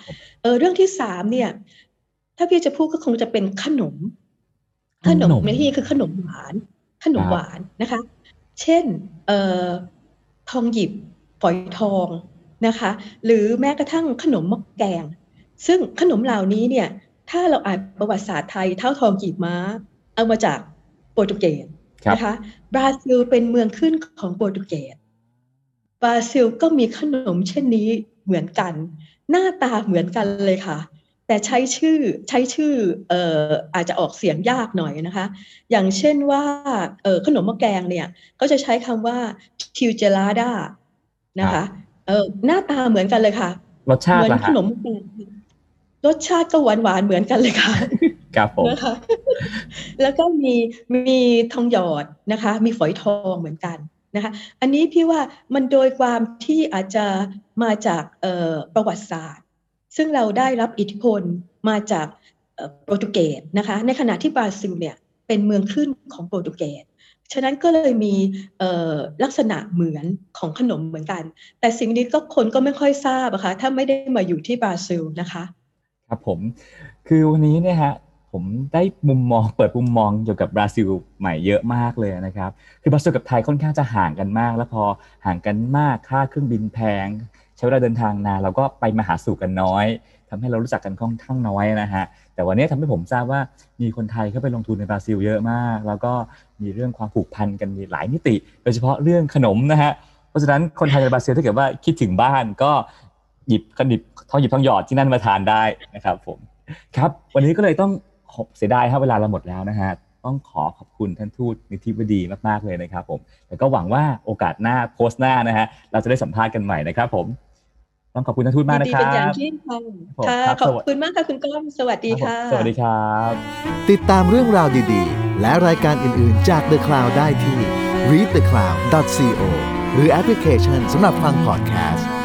เออเรื่องที่สามเนี่ยถ้าพี่จะพูดก็คงจะเป็นขนม ขนมในที่นี้คือขนมหวาน ขนมหวานนะคะ เช่นเอ่อทองหยิบฝอยทองนะคะ หรือแม้กระทั่งขนมมะแกง ซึ่งขนมเหล่านี้เนี่ยถ้าเราอ่านประวัติศาสตร์ไทยเท่าทองหยิบม้า เอามาจากโปรตุเกสครับนะคะบราซิลเป็นเมืองขึ้นของโปรตุเกสบราซิลก็มีขนมเช่นนี้เหมือนกัน หน้าตาเหมือนกันเลยค่ะ แต่ใช้ชื่อใช้ชื่อเอ่ออาจจะออกเสียงยากหน่อยนะคะ อย่างเช่นว่าเอ่อขนมหมะแกงเนี่ยก็จะใช้คำว่าทิวเจลาดานะคะเออหน้าตาเหมือนกันเลยค่ะรสชาเหติมืนล่ะขฮะนมหมะแกงรสชาติก็หวานหวานๆเหมือนกันเลยค่ะครับผมนะคะแล้วก็มีมีทองหยอดนะคะ มีฝอยทองเหมือนกันนะคะ อันนี้พี่ว่ามันโดยความที่อาจจะมาจากเอ่อประวัติศาสตร์ ซึ่งเราได้รับอิทธิพลมาจากโปรตุเกสนะคะในขณะที่บราซิลเนี่ยเป็นเมืองขึ้นของโปรตุเกสฉะนั้นก็เลยมีลักษณะเหมือนของขนมเหมือนกัน แต่สิ่งนี้ก็คนก็ไม่ค่อยทราบอะคะถ้าไม่ได้มาอยู่ที่บราซิลนะคะครับผมคือวันนี้เนี่ยฮะผมได้มุมมองเปิดมุมมองเกี่ยวกับบราซิลใหม่เยอะมากเลยนะครับ คือบราซิลกับไทยค่อนข้างจะห่างกันมาก แล้วพอห่างกันมากค่าเครื่องบินแพง ช้เวลาเดินทางนานเราก็ไปมาหาสู่กันน้อยทำให้เรารู้จักกันค่อนข้างน้อยนะฮะแต่วันนี้ทำให้ผมทราบว่ามีคนไทยเข้าไปลงทุนในบราซิลเยอะมาก แล้วก็มีเรื่องความผูกพันกันมีหลายมิติ โดยเฉพาะเรื่องขนมนะฮะเพราะฉะนั้นคนไทยในบราซิลถ้าเกิดว่าคิดถึงบ้านก็หยิบขนิบทองหยิบทองหยอดที่นั่นมาทานได้นะครับผมครับ วันนี้ก็เลยต้องเสียดายครับเวลาเราหมดแล้วนะฮะต้องขอขอบคุณท่านทูตนิติบดีมาก ๆ เลยนะครับผม แล้วก็หวังว่าโอกาสหน้าโพสต์หน้านะฮะ เราจะได้สัมภาษณ์กันใหม่นะครับผม ต้องขอบคุณท่านทูตมากยินนะดีครัเป็นอย่างบยิ่งค่ะผมค่ะครับขอบสวัสคุณมากค่ะคุณก้องสวัสดีค่ะ สวัสดีครับ ติดตามเรื่องราวดีๆ และรายการอื่นๆจาก The Cloud ได้ที่ readthecloud.co หรือแอปพลิเคชันสำหรับฟังพอดแคสต์